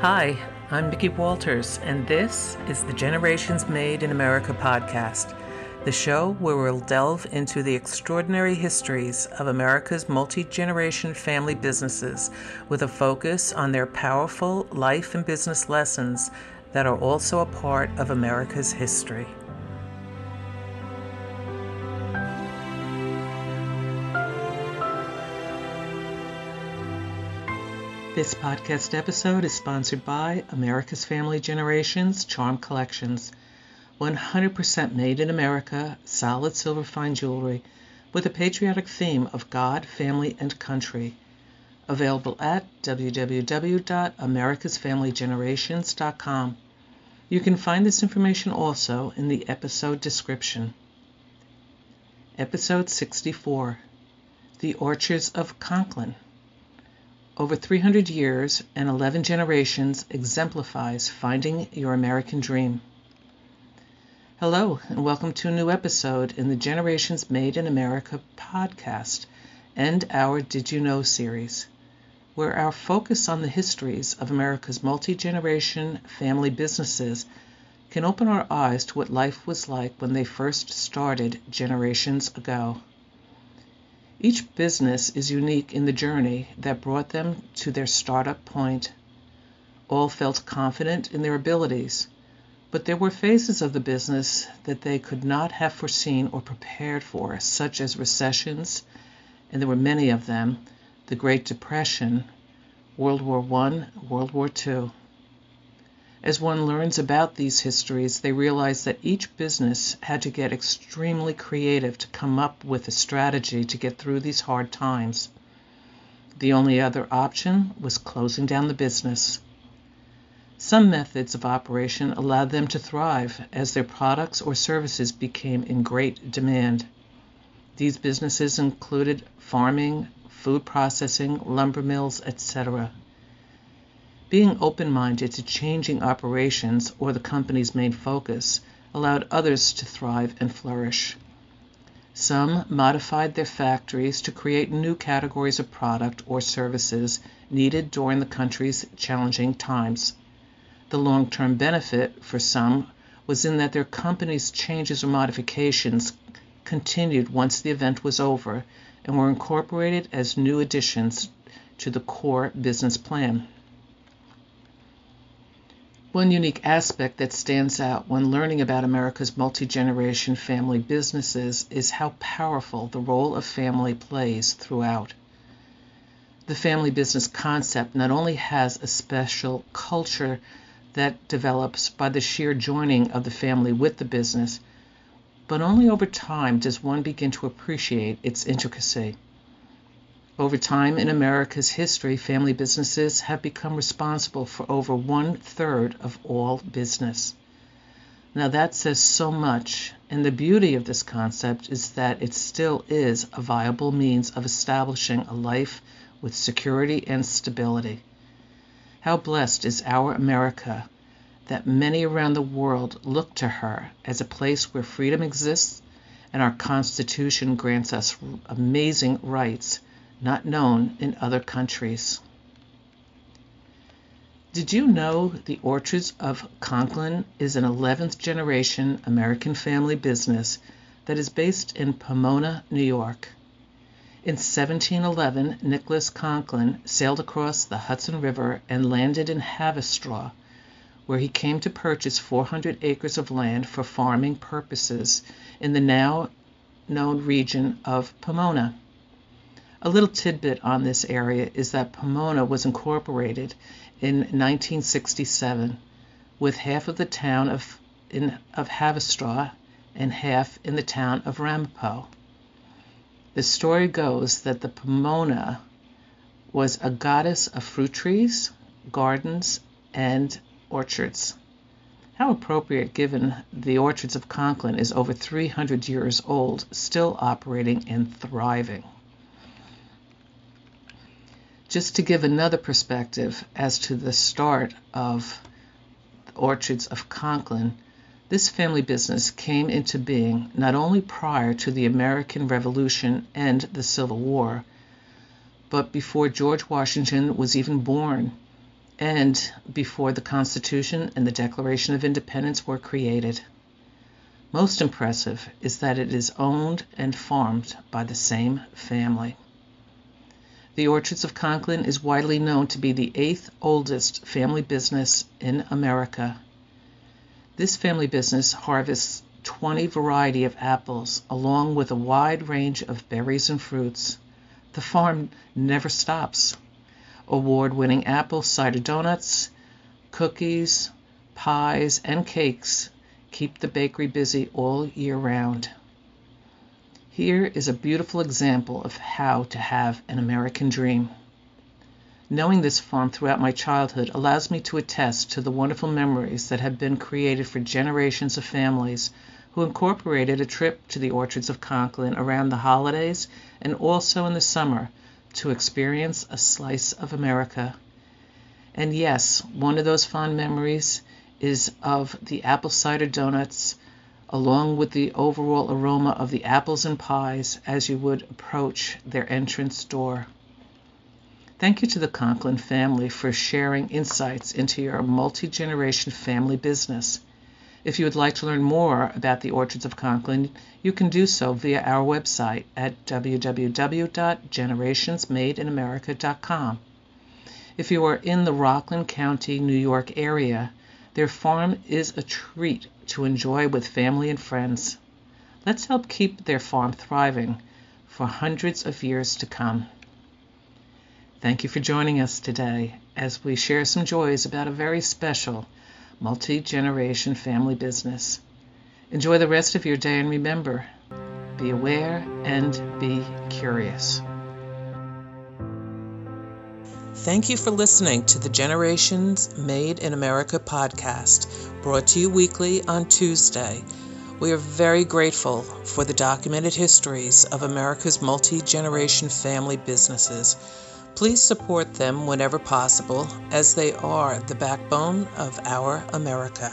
Hi, I'm Nikki Walters, and this is the Generations Made in America podcast, the show where we'll delve into the extraordinary histories of America's multi generation family businesses with a focus on their powerful life and business lessons that are also a part of America's history. This podcast episode is sponsored by America's Family Generations Charm Collections. 100% made in America, solid silver fine jewelry with a patriotic theme of God, family, and country. Available at www.americasfamilygenerations.com. You can find this information also in the episode description. Episode 64 The Orchards of Concklin over 300 years and 11 generations exemplifies finding your American dream. Hello, and welcome to a new episode in the Generations Made in America podcast and our Did You Know series, where our focus on the histories of America's multi generation family businesses can open our eyes to what life was like when they first started generations ago. Each business is unique in the journey that brought them to their startup point. All felt confident in their abilities, but there were phases of the business that they could not have foreseen or prepared for, such as recessions, and there were many of them, the Great Depression, World War I, World War II. As one learns about these histories, they realize that each business had to get extremely creative to come up with a strategy to get through these hard times. The only other option was closing down the business. Some methods of operation allowed them to thrive as their products or services became in great demand. These businesses included farming, food processing, lumber mills, etc. Being open minded to changing operations or the company's main focus allowed others to thrive and flourish. Some modified their factories to create new categories of product or services needed during the country's challenging times. The long term benefit for some was in that their company's changes or modifications continued once the event was over and were incorporated as new additions to the core business plan. One unique aspect that stands out when learning about America's multi generation family businesses is how powerful the role of family plays throughout. The family business concept not only has a special culture that develops by the sheer joining of the family with the business, but only over time does one begin to appreciate its intricacy. Over time in America's history, family businesses have become responsible for over one third of all business. Now that says so much, and the beauty of this concept is that it still is a viable means of establishing a life with security and stability. How blessed is our America that many around the world look to her as a place where freedom exists and our Constitution grants us amazing rights not known in other countries. Did you know the Orchards of Concklin is an 11th generation American family business that is based in Pomona, New York? In 1711, Nicholas Concklin sailed across the Hudson River and landed in Haverstraw, where he came to purchase 400 acres of land for farming purposes in the now known region of Pomona. A little tidbit on this area is that Pomona was incorporated in 1967 with half of the town of, in, of Haverstraw and half in the town of Ramapo. The story goes that the Pomona was a goddess of fruit trees, gardens, and orchards. How appropriate given the orchards of Concklin is over 300 years old, still operating and thriving. Just to give another perspective as to the start of the orchards of Concklin, this family business came into being not only prior to the American Revolution and the Civil War, but before George Washington was even born and before the Constitution and the Declaration of Independence were created. Most impressive is that it is owned and farmed by the same family. The Orchards of Concklin is widely known to be the eighth oldest family business in America. This family business harvests 20 variety of apples along with a wide range of berries and fruits. The farm never stops. Award-winning apple cider donuts, cookies, pies, and cakes keep the bakery busy all year round. Here is a beautiful example of how to have an American dream. Knowing this farm throughout my childhood allows me to attest to the wonderful memories that have been created for generations of families who incorporated a trip to the orchards of Concklin around the holidays and also in the summer to experience a slice of America. And yes, one of those fond memories is of the apple cider donuts, along with the overall aroma of the apples and pies as you would approach their entrance door. Thank you to the Concklin family for sharing insights into your multi generation family business. If you would like to learn more about the Orchards of Concklin, you can do so via our website at www.generationsmadeinamerica.com. If you are in the Rockland County, New York area, their farm is a treat to enjoy with family and friends. Let's help keep their farm thriving for hundreds of years to come. Thank you for joining us today as we share some joys about a very special multi generation family business. Enjoy the rest of your day and remember be aware and be curious. Thank you for listening to the Generations Made in America podcast, brought to you weekly on Tuesday. We are very grateful for the documented histories of America's multi generation family businesses. Please support them whenever possible, as they are the backbone of our America.